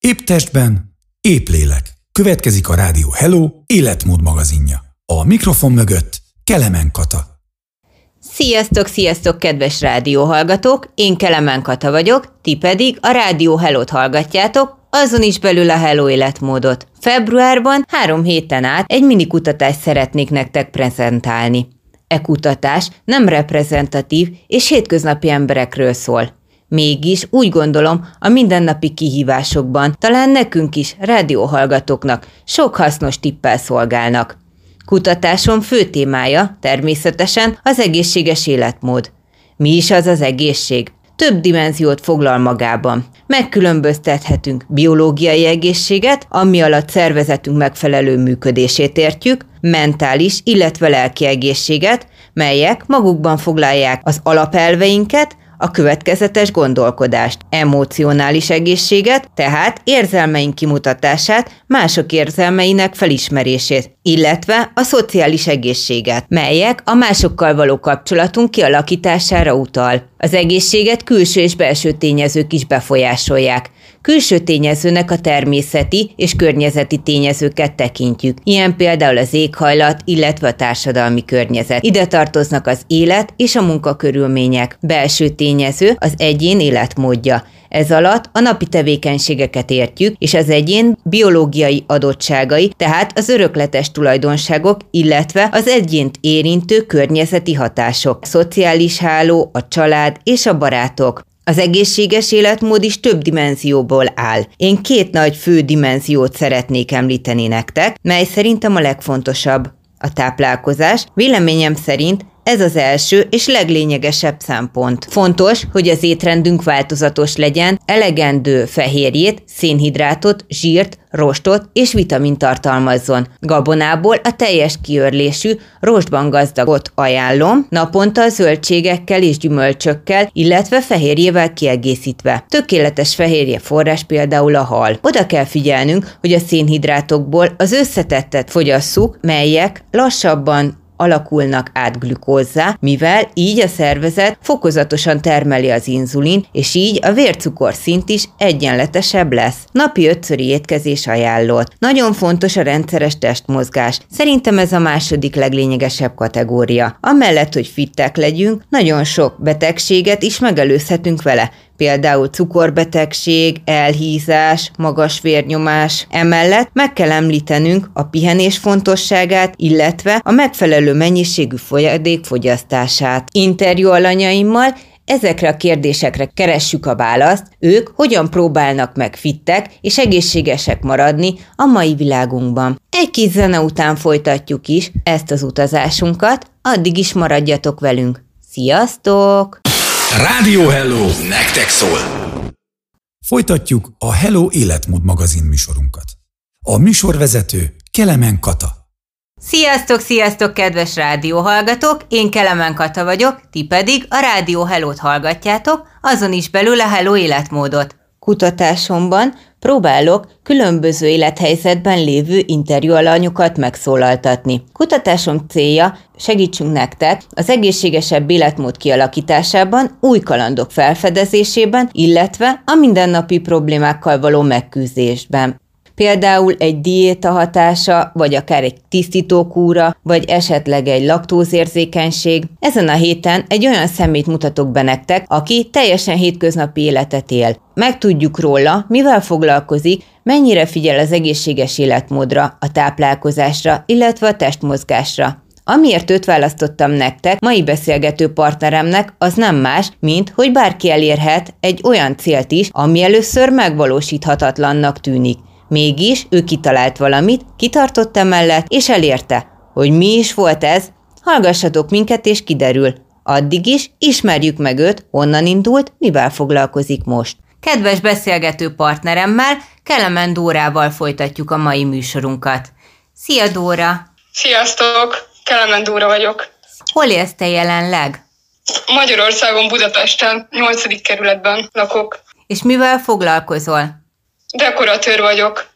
Épp testben, épp lélek. Következik a Rádió Hello életmód magazinja. A mikrofon mögött Kelemen Kata. Sziasztok, sziasztok, kedves rádióhallgatók! Én Kelemen Kata vagyok, ti pedig a Rádió Hello-t hallgatjátok, azon is belül a Hello életmódot. Februárban három héten át egy mini kutatást szeretnék nektek prezentálni. E kutatás nem reprezentatív és hétköznapi emberekről szól. Mégis úgy gondolom, a mindennapi kihívásokban talán nekünk is, rádióhallgatóknak sok hasznos tippel szolgálnak. Kutatásom fő témája természetesen az egészséges életmód. Mi is az az egészség? Több dimenziót foglal magában. Megkülönböztethetünk biológiai egészséget, ami alatt szervezetünk megfelelő működését értjük, mentális, illetve lelki egészséget, melyek magukban foglalják az alapelveinket, a következetes gondolkodást, emocionális egészséget, tehát érzelmeink kimutatását, mások érzelmeinek felismerését, illetve a szociális egészséget, melyek a másokkal való kapcsolatunk kialakítására utal. Az egészséget külső és belső tényezők is befolyásolják. Külső tényezőnek a természeti és környezeti tényezőket tekintjük, ilyen például az éghajlat, illetve a társadalmi környezet. Ide tartoznak az élet és a munkakörülmények. Belső tényező az egyén életmódja. Ez alatt a napi tevékenységeket értjük, és az egyén biológiai adottságai, tehát az örökletes tulajdonságok, illetve az egyént érintő környezeti hatások, a szociális háló, a család és a barátok. Az egészséges életmód is több dimenzióból áll. Én két nagy fő dimenziót szeretnék említeni nektek, mely szerintem a legfontosabb. A táplálkozás véleményem szerint ez az első és leglényegesebb szempont. Fontos, hogy az étrendünk változatos legyen, elegendő fehérjét, szénhidrátot, zsírt, rostot és vitamin tartalmazzon. Gabonából a teljes kiörlésű, rostban gazdagot ajánlom, naponta zöldségekkel és gyümölcsökkel, illetve fehérjével kiegészítve. Tökéletes fehérje forrás például a hal. Oda kell figyelnünk, hogy a szénhidrátokból az összetettet fogyasszuk, melyek lassabban alakulnak át glükózzá, mivel így a szervezet fokozatosan termeli az inzulin, és így a vércukor szint is egyenletesebb lesz. Napi ötszöri étkezés ajánlott. Nagyon fontos a rendszeres testmozgás. Szerintem ez a második leglényegesebb kategória. Amellett, hogy fittek legyünk, nagyon sok betegséget is megelőzhetünk vele, például cukorbetegség, elhízás, magas vérnyomás. Emellett meg kell említenünk a pihenés fontosságát, illetve a megfelelő mennyiségű folyadék fogyasztását. Interjú alanyaimmal Ezekre a kérdésekre keressük a választ, ők hogyan próbálnak meg fittek és egészségesek maradni a mai világunkban. Egy kis zene után folytatjuk is ezt az utazásunkat, addig is maradjatok velünk. Sziasztok! Rádió Hello! Nektek szól! Folytatjuk a Hello Életmód magazin műsorunkat. A műsorvezető Kelemen Kata. Sziasztok, sziasztok, kedves rádióhallgatók! Én Kelemen Kata vagyok, ti pedig a Rádió Hello-t hallgatjátok, azon is belül a Hello életmódot. Kutatásomban próbálok különböző élethelyzetben lévő interjúalanyokat megszólaltatni. Kutatásom célja, segítsünk nektek az egészségesebb életmód kialakításában, új kalandok felfedezésében, illetve a mindennapi problémákkal való megküzdésben például egy diéta hatása, vagy akár egy tisztítókúra, vagy esetleg egy laktózérzékenység. Ezen a héten egy olyan szemét mutatok be nektek, aki teljesen hétköznapi életet él. Megtudjuk róla, mivel foglalkozik, mennyire figyel az egészséges életmódra, a táplálkozásra, illetve a testmozgásra. Amiért őt választottam nektek, mai beszélgető partneremnek, az nem más, mint hogy bárki elérhet egy olyan célt is, ami először megvalósíthatatlannak tűnik. Mégis ő kitalált valamit, kitartott emellett, és elérte. Hogy mi is volt ez? Hallgassatok minket, és kiderül. Addig is ismerjük meg őt, honnan indult, mivel foglalkozik most. Kedves beszélgető partneremmel, Kelemen Dórával folytatjuk a mai műsorunkat. Szia Dóra! Sziasztok! Kelemen Dóra vagyok. Hol élsz te jelenleg? Magyarországon, Budapesten, 8. kerületben lakok. És mivel foglalkozol? Dekoratőr vagyok.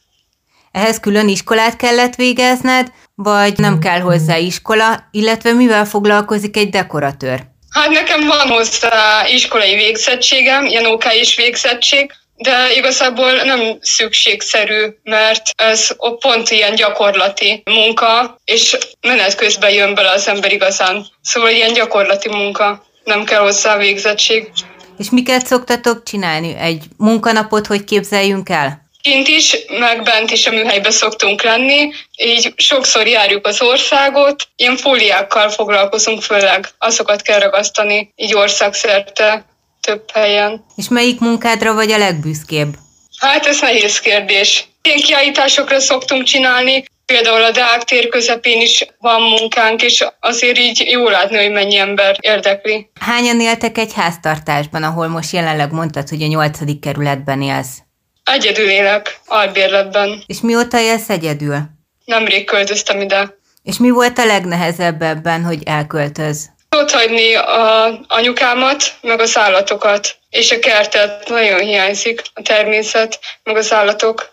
Ehhez külön iskolát kellett végezned, vagy nem kell hozzá iskola, illetve mivel foglalkozik egy dekoratőr? Hát nekem van hozzá iskolai végzettségem, ilyen OK is végzettség, de igazából nem szükségszerű, mert ez pont ilyen gyakorlati munka, és menet közben jön bele az ember igazán. Szóval ilyen gyakorlati munka, nem kell hozzá végzettség. És miket szoktatok csinálni? Egy munkanapot hogy képzeljünk el? Kint is, meg bent is a műhelybe szoktunk lenni, így sokszor járjuk az országot, ilyen fóliákkal foglalkozunk főleg, azokat kell ragasztani, így országszerte több helyen. És melyik munkádra vagy a legbüszkébb? Hát ez nehéz kérdés. Ilyen kiállításokra szoktunk csinálni, például a Deák tér közepén is van munkánk, és azért így jó látni, hogy mennyi ember érdekli. Hányan éltek egy háztartásban, ahol most jelenleg mondtad, hogy a nyolcadik kerületben élsz? Egyedül élek, albérletben. És mióta élsz egyedül? Nemrég költöztem ide. És mi volt a legnehezebb ebben, hogy elköltöz? Ott hagyni a anyukámat, meg az állatokat, és a kertet nagyon hiányzik, a természet, meg az állatok.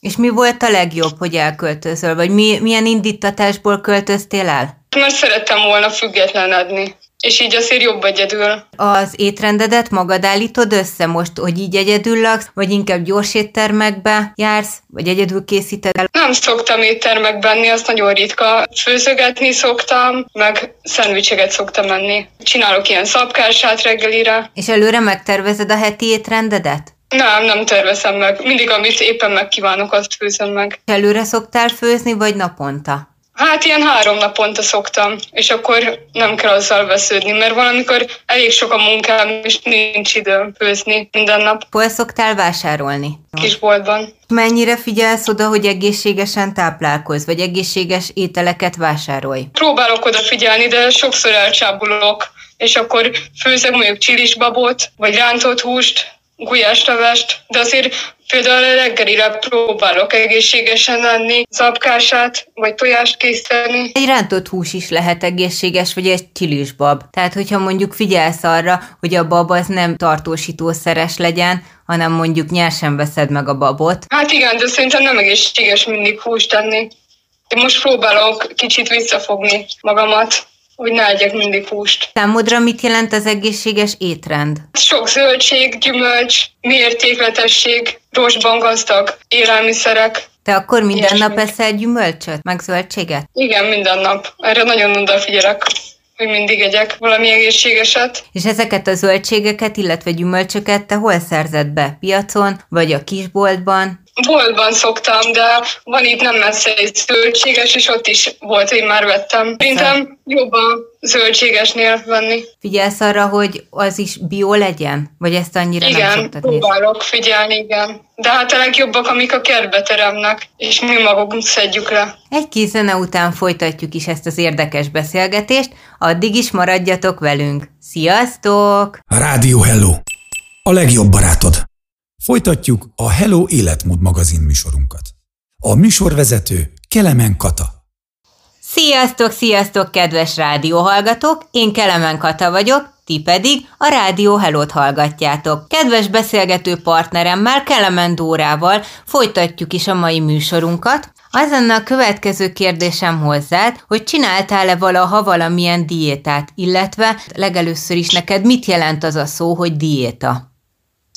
És mi volt a legjobb, hogy elköltözöl, vagy mi, milyen indítatásból költöztél el? Mert szerettem volna függetlenedni és így azért jobb egyedül. Az étrendedet magad állítod össze most, hogy így egyedül laksz, vagy inkább gyors éttermekbe jársz, vagy egyedül készíted el? Nem szoktam éttermekbe enni, az nagyon ritka. Főzögetni szoktam, meg szendvicseket szoktam enni. Csinálok ilyen szabkását reggelire. És előre megtervezed a heti étrendedet? Nem, nem tervezem meg. Mindig, amit éppen megkívánok, azt főzöm meg. Előre szoktál főzni, vagy naponta? Hát ilyen három naponta szoktam, és akkor nem kell azzal vesződni, mert valamikor elég sok a munkám, és nincs időm főzni minden nap. Hol szoktál vásárolni? Kisboltban. Mennyire figyelsz oda, hogy egészségesen táplálkozz, vagy egészséges ételeket vásárolj? Próbálok odafigyelni, de sokszor elcsábulok, és akkor főzek mondjuk csilisbabot, vagy rántott húst, gulyáslevest, de azért például reggelire próbálok egészségesen lenni, zapkását vagy tojást készíteni. Egy rántott hús is lehet egészséges, vagy egy csilisbab. Tehát, hogyha mondjuk figyelsz arra, hogy a bab az nem tartósítószeres legyen, hanem mondjuk nyersen veszed meg a babot. Hát igen, de szerintem nem egészséges mindig húst tenni. Én most próbálok kicsit visszafogni magamat hogy ne egyek mindig húst. Számodra mit jelent az egészséges étrend? Sok zöldség, gyümölcs, mértékletesség, rostban gazdag élelmiszerek. Te akkor minden Ilyesmi. nap eszel gyümölcsöt, meg zöldséget? Igen, minden nap. Erre nagyon odafigyelek hogy mindig egyek valami egészségeset. És ezeket a zöldségeket, illetve gyümölcsöket te hol szerzed be? Piacon, vagy a kisboltban? Boltban szoktam, de van itt nem messze egy zöldséges, és ott is volt, hogy már vettem. Szerintem jobban zöldségesnél venni. Figyelsz arra, hogy az is bio legyen? Vagy ezt annyira igen, nem szoktad próbálok nézni? figyelni, igen. De hát a legjobbak, amik a kertbe teremnek, és mi magunk szedjük le. Egy kis zene után folytatjuk is ezt az érdekes beszélgetést, addig is maradjatok velünk. Sziasztok! Rádió Hello! A legjobb barátod! Folytatjuk a Hello Életmód magazin műsorunkat. A műsorvezető Kelemen Kata. Sziasztok, sziasztok, kedves rádióhallgatók! Én Kelemen Kata vagyok, ti pedig a Rádió Hello-t hallgatjátok. Kedves beszélgető partneremmel, Kelemen Dórával folytatjuk is a mai műsorunkat. Az lenne a következő kérdésem hozzád, hogy csináltál-e valaha valamilyen diétát, illetve legelőször is neked mit jelent az a szó, hogy diéta?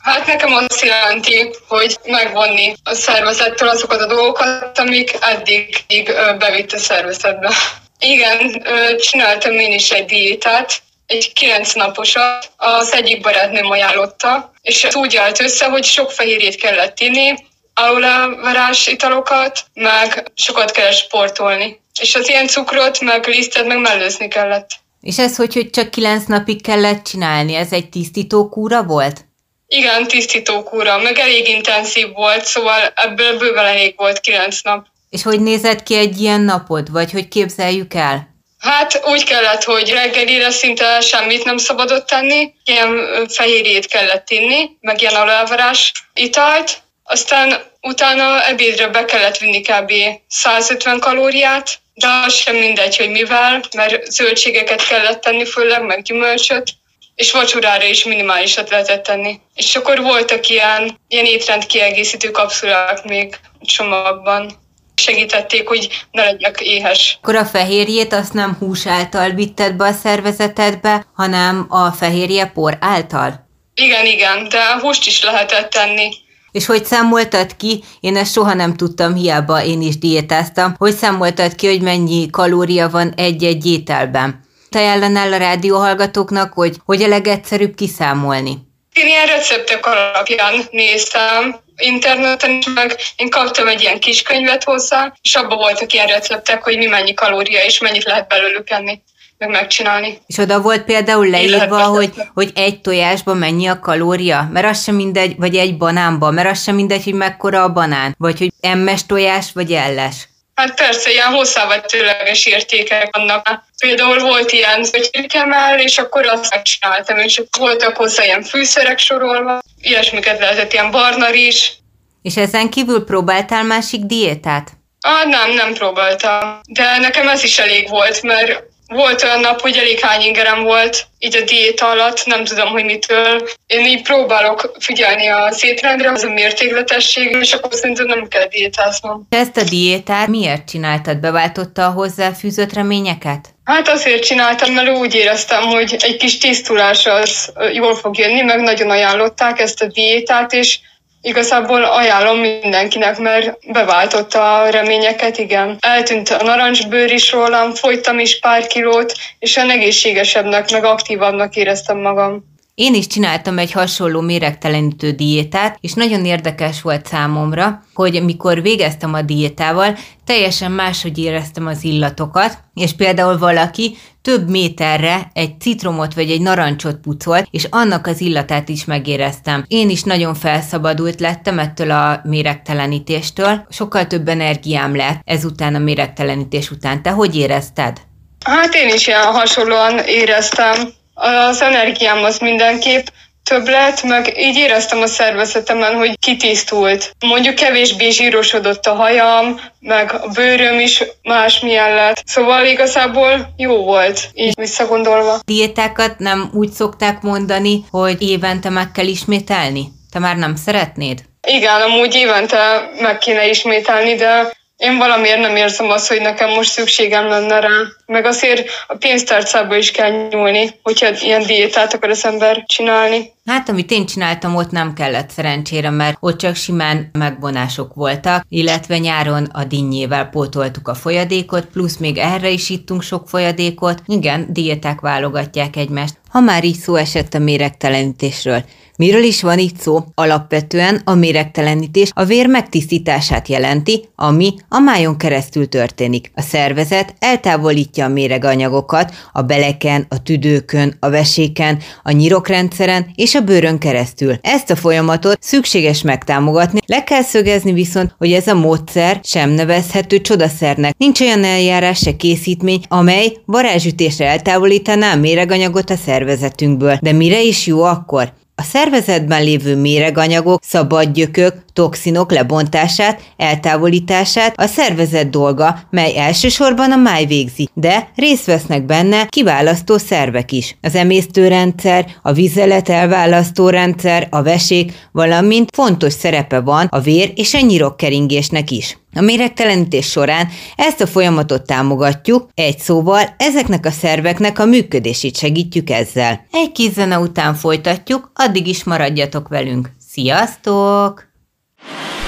Hát nekem azt jelenti, hogy megvonni a szervezettől azokat a dolgokat, amik eddig bevitt a szervezetbe. Igen, csináltam én is egy diétát, egy kilenc naposat, az egyik barátnőm ajánlotta, és ez úgy állt össze, hogy sok fehérjét kellett inni, aluláverás italokat, meg sokat kellett sportolni. És az ilyen cukrot, meg lisztet, meg mellőzni kellett. És ez hogy, hogy csak kilenc napig kellett csinálni? Ez egy tisztító kúra volt? Igen, tisztító kúra, meg elég intenzív volt, szóval ebből bőven elég volt kilenc nap. És hogy nézett ki egy ilyen napod, vagy hogy képzeljük el? Hát úgy kellett, hogy reggelire szinte semmit nem szabadott tenni, ilyen fehérjét kellett inni, meg ilyen alávarás italt, aztán utána ebédre be kellett vinni kb. 150 kalóriát, de az sem mindegy, hogy mivel, mert zöldségeket kellett tenni főleg, meg gyümölcsöt, és vacsorára is minimálisat lehetett tenni. És akkor voltak ilyen, ilyen étrend kiegészítő kapszulák még csomagban. Segítették, hogy ne legyek éhes. Akkor a fehérjét azt nem hús által vitted be a szervezetedbe, hanem a fehérje por által? Igen, igen, de húst is lehetett tenni. És hogy számoltad ki, én ezt soha nem tudtam, hiába én is diétáztam, hogy számoltad ki, hogy mennyi kalória van egy-egy ételben. Ajánlanál a rádióhallgatóknak, hogy hogy a legegyszerűbb kiszámolni? Én ilyen receptek alapján néztem, interneten is, meg én kaptam egy ilyen kis könyvet hozzá, és abban voltak ilyen receptek, hogy mi mennyi kalória és mennyit lehet belőlük enni meg megcsinálni. És oda volt például leírva, hogy, hogy egy tojásban mennyi a kalória? Mert az sem mindegy, vagy egy banánban, mert az sem mindegy, hogy mekkora a banán, vagy hogy emmes tojás, vagy elles. Hát persze, ilyen hozzávetőleges értékek vannak. Például volt ilyen zöldségkemel, és akkor azt megcsináltam, és voltak hozzá ilyen fűszerek sorolva, ilyesmiket lehetett, ilyen barna is. És ezen kívül próbáltál másik diétát? Ah, nem, nem próbáltam. De nekem ez is elég volt, mert volt olyan nap, hogy elég hány ingerem volt így a diéta alatt, nem tudom, hogy mitől. Én így próbálok figyelni az étrendre, az a mértékletesség, és akkor szerintem nem kell diétáznom. Ezt a diétát miért csináltad? Beváltotta a hozzáfűzött reményeket? Hát azért csináltam, mert úgy éreztem, hogy egy kis tisztulás az jól fog jönni, meg nagyon ajánlották ezt a diétát, és Igazából ajánlom mindenkinek, mert beváltotta a reményeket, igen. Eltűnt a narancsbőr is rólam, folytam is pár kilót, és olyan egészségesebbnek, meg aktívabbnak éreztem magam. Én is csináltam egy hasonló méregtelenítő diétát, és nagyon érdekes volt számomra, hogy mikor végeztem a diétával, teljesen máshogy éreztem az illatokat, és például valaki több méterre egy citromot vagy egy narancsot pucolt, és annak az illatát is megéreztem. Én is nagyon felszabadult lettem ettől a méregtelenítéstől, sokkal több energiám lett ezután a méregtelenítés után. Te hogy érezted? Hát én is ilyen hasonlóan éreztem. Az energiám az mindenképp több lett, meg így éreztem a szervezetemen, hogy kitisztult. Mondjuk kevésbé zsírosodott a hajam, meg a bőröm is másmilyen lett. Szóval igazából jó volt, így visszagondolva. Diétákat nem úgy szokták mondani, hogy évente meg kell ismételni? Te már nem szeretnéd? Igen, amúgy évente meg kéne ismételni, de én valamiért nem érzem azt, hogy nekem most szükségem lenne rá. Meg azért a pénztárcába is kell nyúlni, hogyha ilyen diétát akar az ember csinálni. Hát, amit én csináltam, ott nem kellett szerencsére, mert ott csak simán megvonások voltak, illetve nyáron a dinnyével pótoltuk a folyadékot, plusz még erre is ittunk sok folyadékot. Igen, diéták válogatják egymást. Ha már így szó esett a méregtelenítésről, Miről is van itt szó? Alapvetően a méregtelenítés a vér megtisztítását jelenti, ami a májon keresztül történik. A szervezet eltávolítja a méreganyagokat a beleken, a tüdőkön, a veséken, a nyirokrendszeren és a bőrön keresztül. Ezt a folyamatot szükséges megtámogatni, le kell szögezni viszont, hogy ez a módszer sem nevezhető csodaszernek. Nincs olyan eljárás se készítmény, amely varázsütésre eltávolítaná a méreganyagot a szervezetünkből. De mire is jó akkor? A szervezetben lévő méreganyagok, szabadgyökök, toxinok lebontását, eltávolítását a szervezet dolga, mely elsősorban a máj végzi, de részt vesznek benne kiválasztó szervek is. Az emésztőrendszer, a vizelet elválasztó rendszer, a vesék, valamint fontos szerepe van a vér és a nyirokkeringésnek is. A méregtelenítés során ezt a folyamatot támogatjuk, egy szóval ezeknek a szerveknek a működését segítjük ezzel. Egy kis zene után folytatjuk, addig is maradjatok velünk. Sziasztok!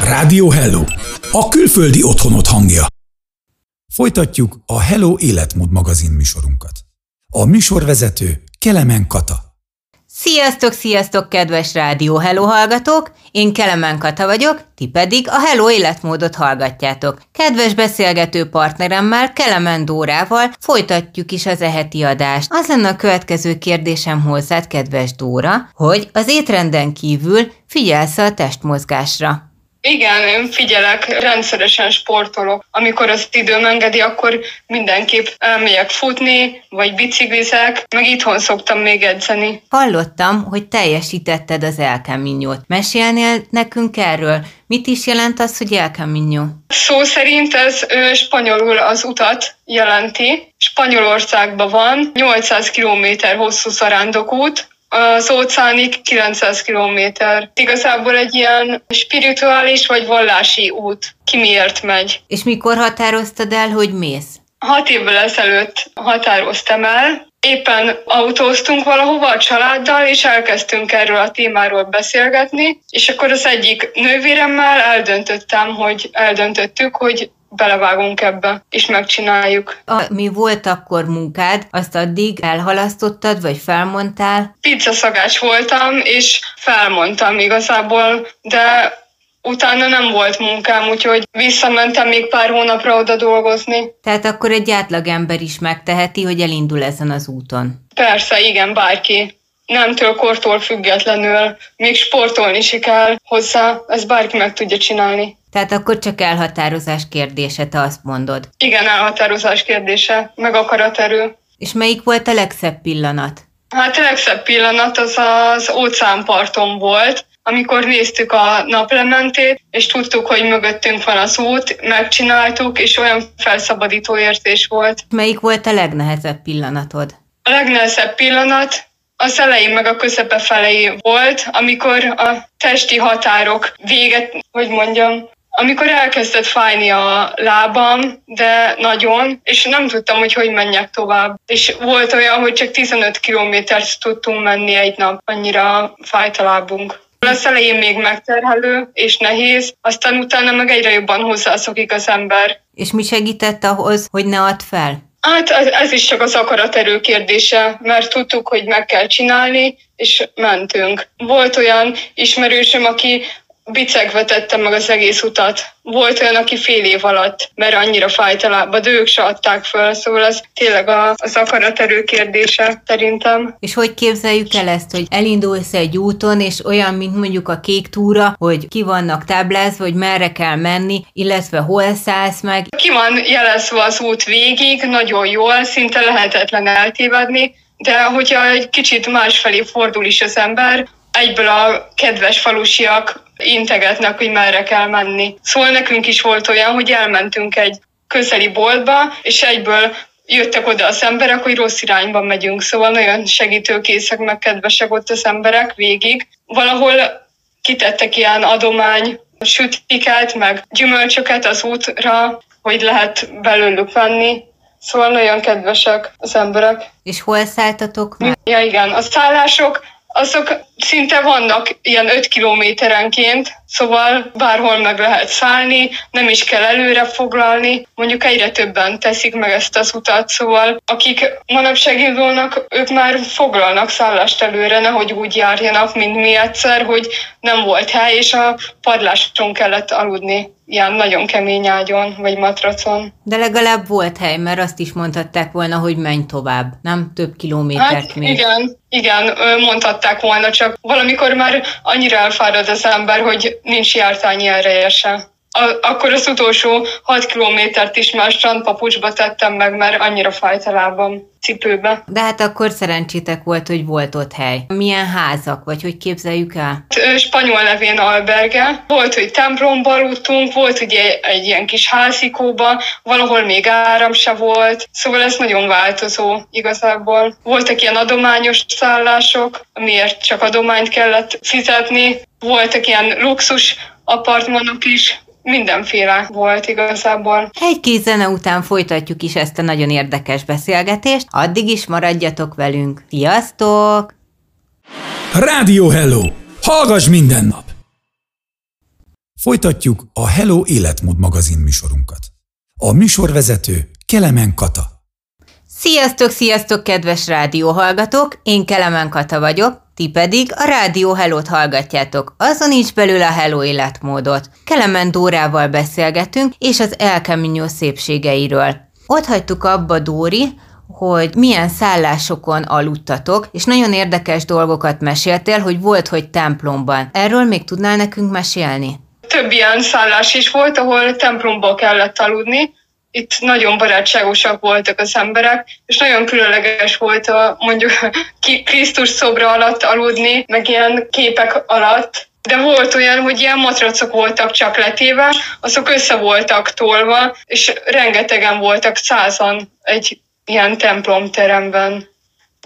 Rádió Hello, a külföldi otthonot hangja. Folytatjuk a Hello Életmód magazin műsorunkat. A műsorvezető Kelemen Kata. Sziasztok, sziasztok, kedves Rádió Hello hallgatók! Én Kelemen Kata vagyok, ti pedig a Hello életmódot hallgatjátok. Kedves beszélgető partneremmel, Kelemen Dórával folytatjuk is az eheti adást. Az lenne a következő kérdésem hozzád, kedves Dóra, hogy az étrenden kívül figyelsz a testmozgásra. Igen, én figyelek, rendszeresen sportolok. Amikor az időm engedi, akkor mindenképp elmegyek futni, vagy biciklizek, meg itthon szoktam még edzeni. Hallottam, hogy teljesítetted az El Camino-t. Mesélnél nekünk erről? Mit is jelent az, hogy El Camino? Szó szerint ez ő, spanyolul az utat jelenti. Spanyolországban van 800 km hosszú zarándokút, az óceánig 900 kilométer. Igazából egy ilyen spirituális vagy vallási út. Ki miért megy. És mikor határoztad el, hogy mész? Hat évvel ezelőtt határoztam el, éppen autóztunk valahova a családdal, és elkezdtünk erről a témáról beszélgetni, és akkor az egyik nővéremmel eldöntöttem, hogy eldöntöttük, hogy belevágunk ebbe, és megcsináljuk. A, mi volt akkor munkád, azt addig elhalasztottad, vagy felmondtál? Pizzaszagács voltam, és felmondtam igazából, de utána nem volt munkám, úgyhogy visszamentem még pár hónapra oda dolgozni. Tehát akkor egy átlagember is megteheti, hogy elindul ezen az úton. Persze, igen, bárki. Nemtől, kortól függetlenül, még sportolni is kell hozzá, ezt bárki meg tudja csinálni. Tehát akkor csak elhatározás kérdése, te azt mondod. Igen, elhatározás kérdése, meg akaraterő. És melyik volt a legszebb pillanat? Hát a legszebb pillanat az az óceánparton volt, amikor néztük a naplementét, és tudtuk, hogy mögöttünk van az út, megcsináltuk, és olyan felszabadító érzés volt. Melyik volt a legnehezebb pillanatod? A legnehezebb pillanat az elején meg a közepe felé volt, amikor a testi határok véget, hogy mondjam, amikor elkezdett fájni a lábam, de nagyon, és nem tudtam, hogy hogy menjek tovább. És volt olyan, hogy csak 15 kilométert tudtunk menni egy nap, annyira fájt a lábunk. Az elején még megterhelő és nehéz, aztán utána meg egyre jobban hozzászokik az ember. És mi segített ahhoz, hogy ne add fel? Hát ez, ez is csak az akaraterő kérdése, mert tudtuk, hogy meg kell csinálni, és mentünk. Volt olyan ismerősöm, aki bicegve tette meg az egész utat. Volt olyan, aki fél év alatt, mert annyira fájt a lába, de ők se adták föl, szóval ez tényleg a, az akaraterő kérdése szerintem. És hogy képzeljük el ezt, hogy elindulsz egy úton, és olyan, mint mondjuk a kék túra, hogy ki vannak táblázva, hogy merre kell menni, illetve hol szállsz meg. Ki van jelezve az út végig, nagyon jól, szinte lehetetlen eltévedni, de hogyha egy kicsit másfelé fordul is az ember, egyből a kedves falusiak integetnek, hogy merre kell menni. Szóval nekünk is volt olyan, hogy elmentünk egy közeli boltba, és egyből jöttek oda az emberek, hogy rossz irányba megyünk, szóval nagyon segítőkészek, meg kedvesek ott az emberek végig. Valahol kitettek ilyen adomány sütiket, meg gyümölcsöket az útra, hogy lehet belőlük venni. Szóval nagyon kedvesek az emberek. És hol szálltatok meg? Ja igen, a szállások azok szinte vannak ilyen 5 kilométerenként, szóval bárhol meg lehet szállni, nem is kell előre foglalni. Mondjuk egyre többen teszik meg ezt az utat, szóval akik manapság indulnak, ők már foglalnak szállást előre, nehogy úgy járjanak, mint mi egyszer, hogy nem volt hely, és a padláson kellett aludni ilyen nagyon kemény ágyon, vagy matracon. De legalább volt hely, mert azt is mondhatták volna, hogy menj tovább, nem több kilométert hát, még. Igen, igen, mondhatták volna, csak valamikor már annyira elfárad az ember, hogy nincs jártányi ereje se a, akkor az utolsó 6 kilométert is már strandpapucsba tettem meg, mert annyira fájt a lábam cipőbe. De hát akkor szerencsétek volt, hogy volt ott hely. Milyen házak, vagy hogy képzeljük el? Spanyol nevén alberge. Volt, hogy templomba aludtunk, volt ugye egy ilyen kis házikóba, valahol még áram se volt, szóval ez nagyon változó igazából. Voltak ilyen adományos szállások, amiért csak adományt kellett fizetni, voltak ilyen luxus apartmanok is, mindenféle volt igazából. Egy kis zene után folytatjuk is ezt a nagyon érdekes beszélgetést, addig is maradjatok velünk. Sziasztok! Rádió Hello! Hallgass minden nap! Folytatjuk a Hello Életmód magazin műsorunkat. A műsorvezető Kelemen Kata. Sziasztok, sziasztok, kedves rádióhallgatók! Én Kelemen Kata vagyok, ti pedig a Rádió Hello-t hallgatjátok, azon is belül a Hello életmódot. Kelemen Dórával beszélgetünk, és az El szépségeiről. Ott hagytuk abba, Dóri, hogy milyen szállásokon aludtatok, és nagyon érdekes dolgokat meséltél, hogy volt, hogy templomban. Erről még tudnál nekünk mesélni? Több ilyen szállás is volt, ahol templomba kellett aludni, itt nagyon barátságosak voltak az emberek, és nagyon különleges volt a, mondjuk Krisztus szobra alatt aludni, meg ilyen képek alatt, de volt olyan, hogy ilyen matracok voltak csak letéve, azok össze voltak tolva, és rengetegen voltak százan egy ilyen templomteremben.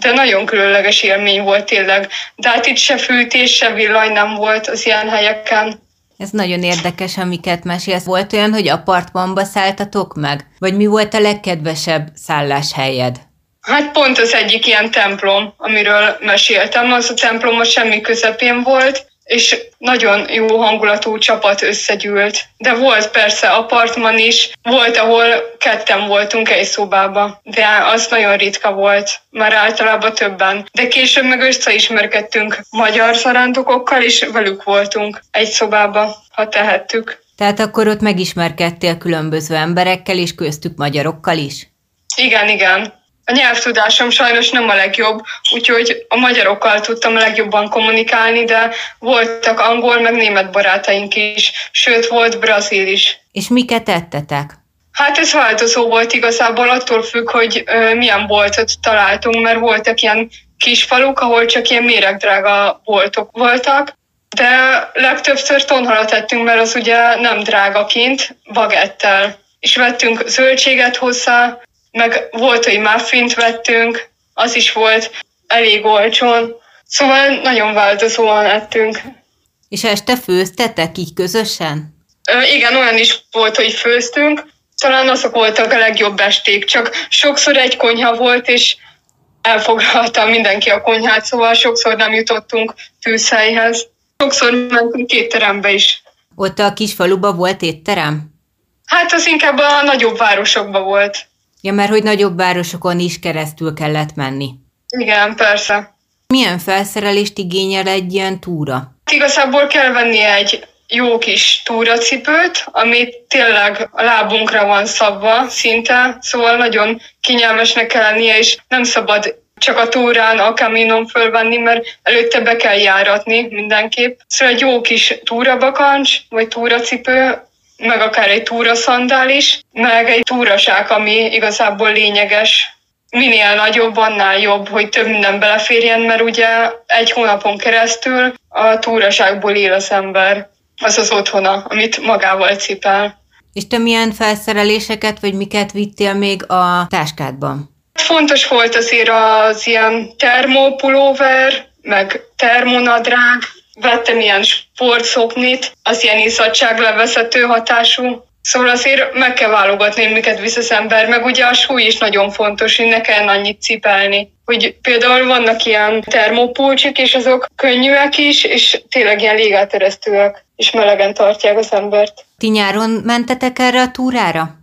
De nagyon különleges élmény volt tényleg. De hát itt se fűtés, se villany nem volt az ilyen helyeken. Ez nagyon érdekes, amiket mesélsz. Volt olyan, hogy apartmanba szálltatok meg? Vagy mi volt a legkedvesebb szálláshelyed? Hát pont az egyik ilyen templom, amiről meséltem, az a templom a semmi közepén volt, és nagyon jó hangulatú csapat összegyűlt. De volt persze apartman is, volt, ahol ketten voltunk egy szobába, de az nagyon ritka volt, már általában többen. De később meg összeismerkedtünk magyar zarándokokkal, és velük voltunk egy szobába, ha tehettük. Tehát akkor ott megismerkedtél különböző emberekkel, és köztük magyarokkal is? Igen, igen. A nyelvtudásom sajnos nem a legjobb, úgyhogy a magyarokkal tudtam a legjobban kommunikálni, de voltak angol, meg német barátaink is, sőt volt brazil is. És miket tettetek? Hát ez változó volt igazából, attól függ, hogy ö, milyen boltot találtunk, mert voltak ilyen kis faluk, ahol csak ilyen méregdrága boltok voltak, de legtöbbször tonhalat tettünk, mert az ugye nem drága kint, bagettel. És vettünk zöldséget hozzá, meg volt, hogy muffint vettünk, az is volt elég olcsón. Szóval nagyon változóan ettünk. És este főztetek így közösen? Ö, igen, olyan is volt, hogy főztünk. Talán azok voltak a legjobb esték, csak sokszor egy konyha volt, és elfoglalta mindenki a konyhát, szóval sokszor nem jutottunk tűzhelyhez. Sokszor mentünk két terembe is. Ott a kis faluba volt étterem? Hát az inkább a nagyobb városokban volt. Ja, mert hogy nagyobb városokon is keresztül kellett menni. Igen, persze. Milyen felszerelést igényel egy ilyen túra? Igazából kell venni egy jó kis túracipőt, ami tényleg a lábunkra van szabva szinte, szóval nagyon kényelmesnek kell lennie, és nem szabad csak a túrán, a kaminon fölvenni, mert előtte be kell járatni mindenképp. Szóval egy jó kis túrabakancs, vagy túracipő, meg akár egy túraszandál is, meg egy túraság, ami igazából lényeges. Minél nagyobb, annál jobb, hogy több minden beleférjen, mert ugye egy hónapon keresztül a túraságból él az ember. Az az otthona, amit magával cipel. És te milyen felszereléseket, vagy miket vittél még a táskádban? Fontos volt azért az ilyen termopulóver, meg termonadrág, vettem ilyen sportszoknit, az ilyen izzadságlevezető hatású. Szóval azért meg kell válogatni, miket visz az ember, meg ugye a súly is nagyon fontos, hogy ne kelljen annyit cipelni. Hogy például vannak ilyen termopulcsik, és azok könnyűek is, és tényleg ilyen légáteresztőek, és melegen tartják az embert. Ti nyáron mentetek erre a túrára?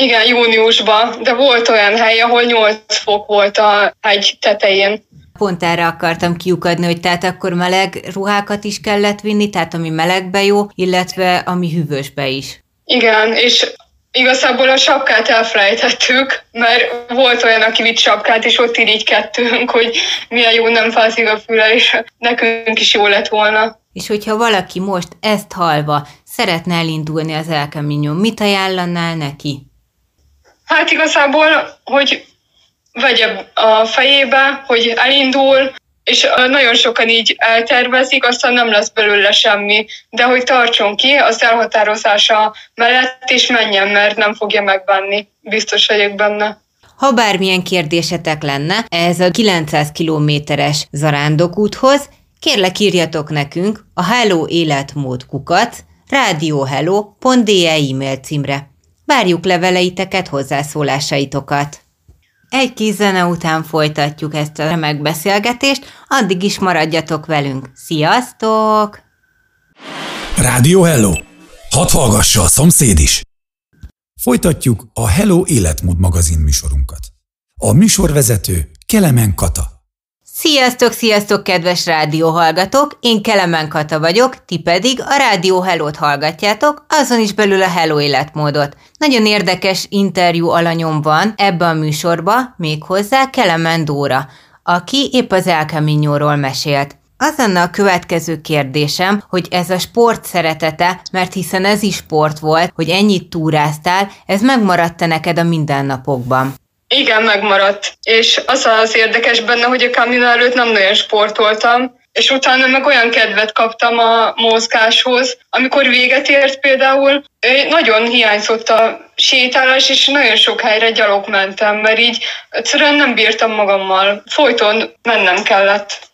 Igen, júniusban, de volt olyan hely, ahol 8 fok volt a hegy tetején. Pont erre akartam kiukadni, hogy tehát akkor meleg ruhákat is kellett vinni, tehát ami melegbe jó, illetve ami hűvösbe is. Igen, és igazából a sapkát elfelejtettük, mert volt olyan, aki vitt sapkát, és ott irigykedtünk, hogy milyen jó nem fázik a füle, és nekünk is jó lett volna. És hogyha valaki most ezt halva szeretne elindulni az El Camino, mit ajánlanál neki? Hát igazából, hogy vegye a fejébe, hogy elindul, és nagyon sokan így eltervezik, aztán nem lesz belőle semmi, de hogy tartson ki az elhatározása mellett, és menjen, mert nem fogja megbánni. Biztos vagyok benne. Ha bármilyen kérdésetek lenne ez a 900 kilométeres zarándokúthoz, kérlek írjatok nekünk a Hello Életmód kukat radiohello.de e-mail címre. Várjuk leveleiteket, hozzászólásaitokat. Egy kis zene után folytatjuk ezt a remek beszélgetést, addig is maradjatok velünk. Sziasztok! Rádió Hello! Hadd hallgassa a szomszéd is! Folytatjuk a Hello Életmód magazin műsorunkat. A műsorvezető Kelemen Kata. Sziasztok, sziasztok, kedves rádióhallgatók! Én Kelemen Kata vagyok, ti pedig a Rádió Hello-t hallgatjátok, azon is belül a Hello életmódot. Nagyon érdekes interjú alanyom van ebbe a műsorba, méghozzá Kelemen Dóra, aki épp az El Camino-ról mesélt. Az lenne a következő kérdésem, hogy ez a sport szeretete, mert hiszen ez is sport volt, hogy ennyit túráztál, ez megmaradt-e neked a mindennapokban? Igen, megmaradt. És az az érdekes benne, hogy a Camino előtt nem nagyon sportoltam, és utána meg olyan kedvet kaptam a mozgáshoz, amikor véget ért például, nagyon hiányzott a sétálás, és nagyon sok helyre gyalog mentem, mert így egyszerűen nem bírtam magammal. Folyton mennem kellett.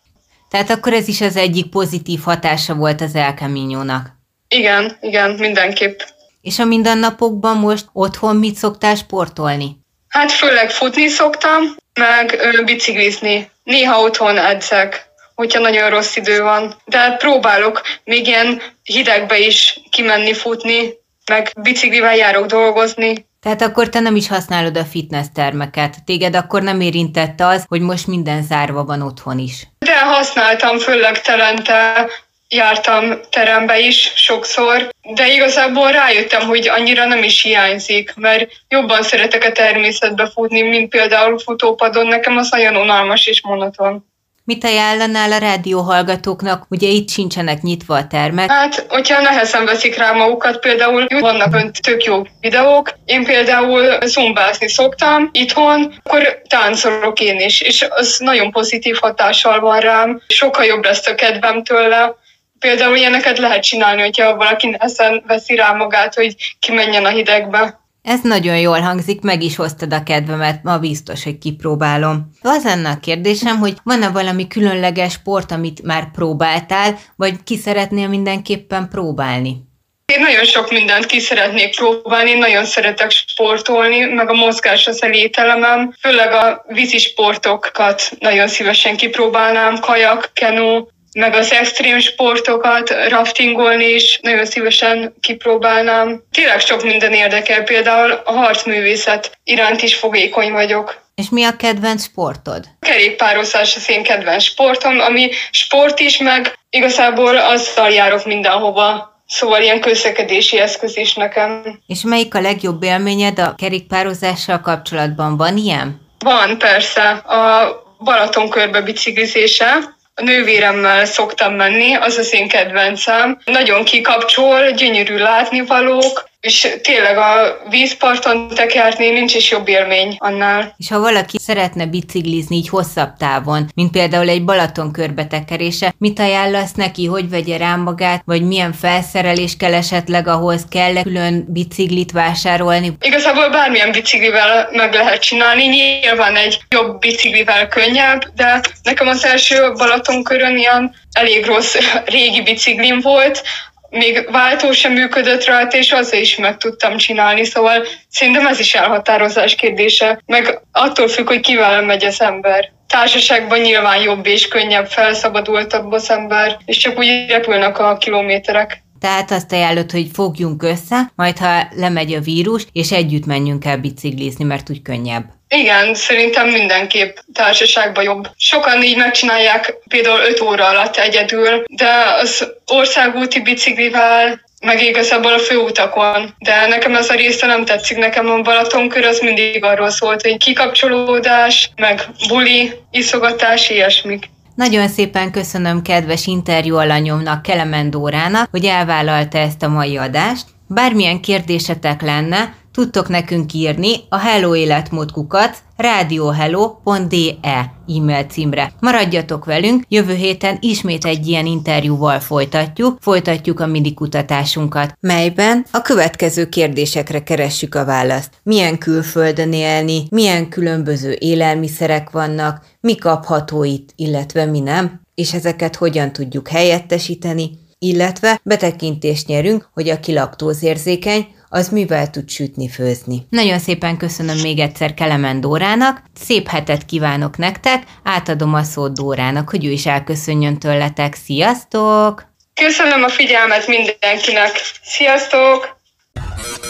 Tehát akkor ez is az egyik pozitív hatása volt az El Camino-nak. Igen, igen, mindenképp. És a mindennapokban most otthon mit szoktál sportolni? Hát főleg futni szoktam, meg biciklizni. Néha otthon edzek, hogyha nagyon rossz idő van. De próbálok még ilyen hidegbe is kimenni futni, meg biciklivel járok dolgozni. Tehát akkor te nem is használod a fitness termeket. Téged akkor nem érintette az, hogy most minden zárva van otthon is. De használtam, főleg telente jártam terembe is sokszor, de igazából rájöttem, hogy annyira nem is hiányzik, mert jobban szeretek a természetbe futni, mint például futópadon, nekem az nagyon unalmas és monoton. Mit ajánlanál a rádióhallgatóknak? Ugye itt sincsenek nyitva a termek. Hát, hogyha nehezen veszik rá magukat, például vannak önt tök jó videók. Én például zumbázni szoktam itthon, akkor táncolok én is, és az nagyon pozitív hatással van rám. Sokkal jobb lesz a kedvem tőle. Például ilyeneket lehet csinálni, hogyha valaki nehezen veszi rá magát, hogy kimenjen a hidegbe. Ez nagyon jól hangzik, meg is hoztad a kedvemet, ma biztos, hogy kipróbálom. Az lenne a kérdésem, hogy van-e valami különleges sport, amit már próbáltál, vagy ki szeretnél mindenképpen próbálni? Én nagyon sok mindent ki szeretnék próbálni, nagyon szeretek sportolni, meg a mozgás az elételemem, főleg a vízi sportokat nagyon szívesen kipróbálnám, kajak, kenú, meg az extrém sportokat, raftingolni is nagyon szívesen kipróbálnám. Tényleg sok minden érdekel, például a harcművészet iránt is fogékony vagyok. És mi a kedvenc sportod? Kerékpározás az én kedvenc sportom, ami sport is, meg igazából azzal járok mindenhova. Szóval ilyen közlekedési eszköz is nekem. És melyik a legjobb élményed a kerékpározással kapcsolatban? Van ilyen? Van, persze. A Balaton körbe biciklizése, a nővéremmel szoktam menni, az az én kedvencem. Nagyon kikapcsol, gyönyörű látnivalók, és tényleg a vízparton tekerni nincs is jobb élmény annál. És ha valaki szeretne biciklizni így hosszabb távon, mint például egy Balaton körbetekerése, mit ajánlasz neki, hogy vegye rá magát, vagy milyen felszerelés kell esetleg ahhoz, kell -e külön biciklit vásárolni? Igazából bármilyen biciklivel meg lehet csinálni, nyilván egy jobb biciklivel könnyebb, de nekem az első Balaton körön ilyen elég rossz régi biciklim volt, még váltó sem működött rajta, és azzal is meg tudtam csinálni, szóval szerintem ez is elhatározás kérdése, meg attól függ, hogy kivel megy az ember. Társaságban nyilván jobb és könnyebb, felszabadultabb az ember, és csak úgy repülnek a kilométerek. Tehát azt ajánlott, hogy fogjunk össze, majd ha lemegy a vírus, és együtt menjünk el biciklizni, mert úgy könnyebb. Igen, szerintem mindenképp társaságban jobb. Sokan így megcsinálják például 5 óra alatt egyedül, de az országúti biciklivel meg igazából a főutakon. De nekem ez a része nem tetszik, nekem a Balatonkör az mindig arról szólt, hogy kikapcsolódás, meg buli, iszogatás, ilyesmik. Nagyon szépen köszönöm kedves interjú alanyomnak, Kelemen Dórának, hogy elvállalta ezt a mai adást. Bármilyen kérdésetek lenne, tudtok nekünk írni a Hello Életmódkukat radiohello.de e-mail címre. Maradjatok velünk, jövő héten ismét egy ilyen interjúval folytatjuk, folytatjuk a mini kutatásunkat, melyben a következő kérdésekre keressük a választ. Milyen külföldön élni, milyen különböző élelmiszerek vannak, mi kapható itt, illetve mi nem, és ezeket hogyan tudjuk helyettesíteni, illetve betekintést nyerünk, hogy aki laktózérzékeny, az mivel tud sütni, főzni. Nagyon szépen köszönöm még egyszer Kelemen Dórának, szép hetet kívánok nektek, átadom a szót Dórának, hogy ő is elköszönjön tőletek. Sziasztok! Köszönöm a figyelmet mindenkinek. Sziasztok!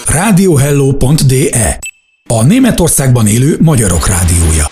Radiohello.de A Németországban élő magyarok rádiója.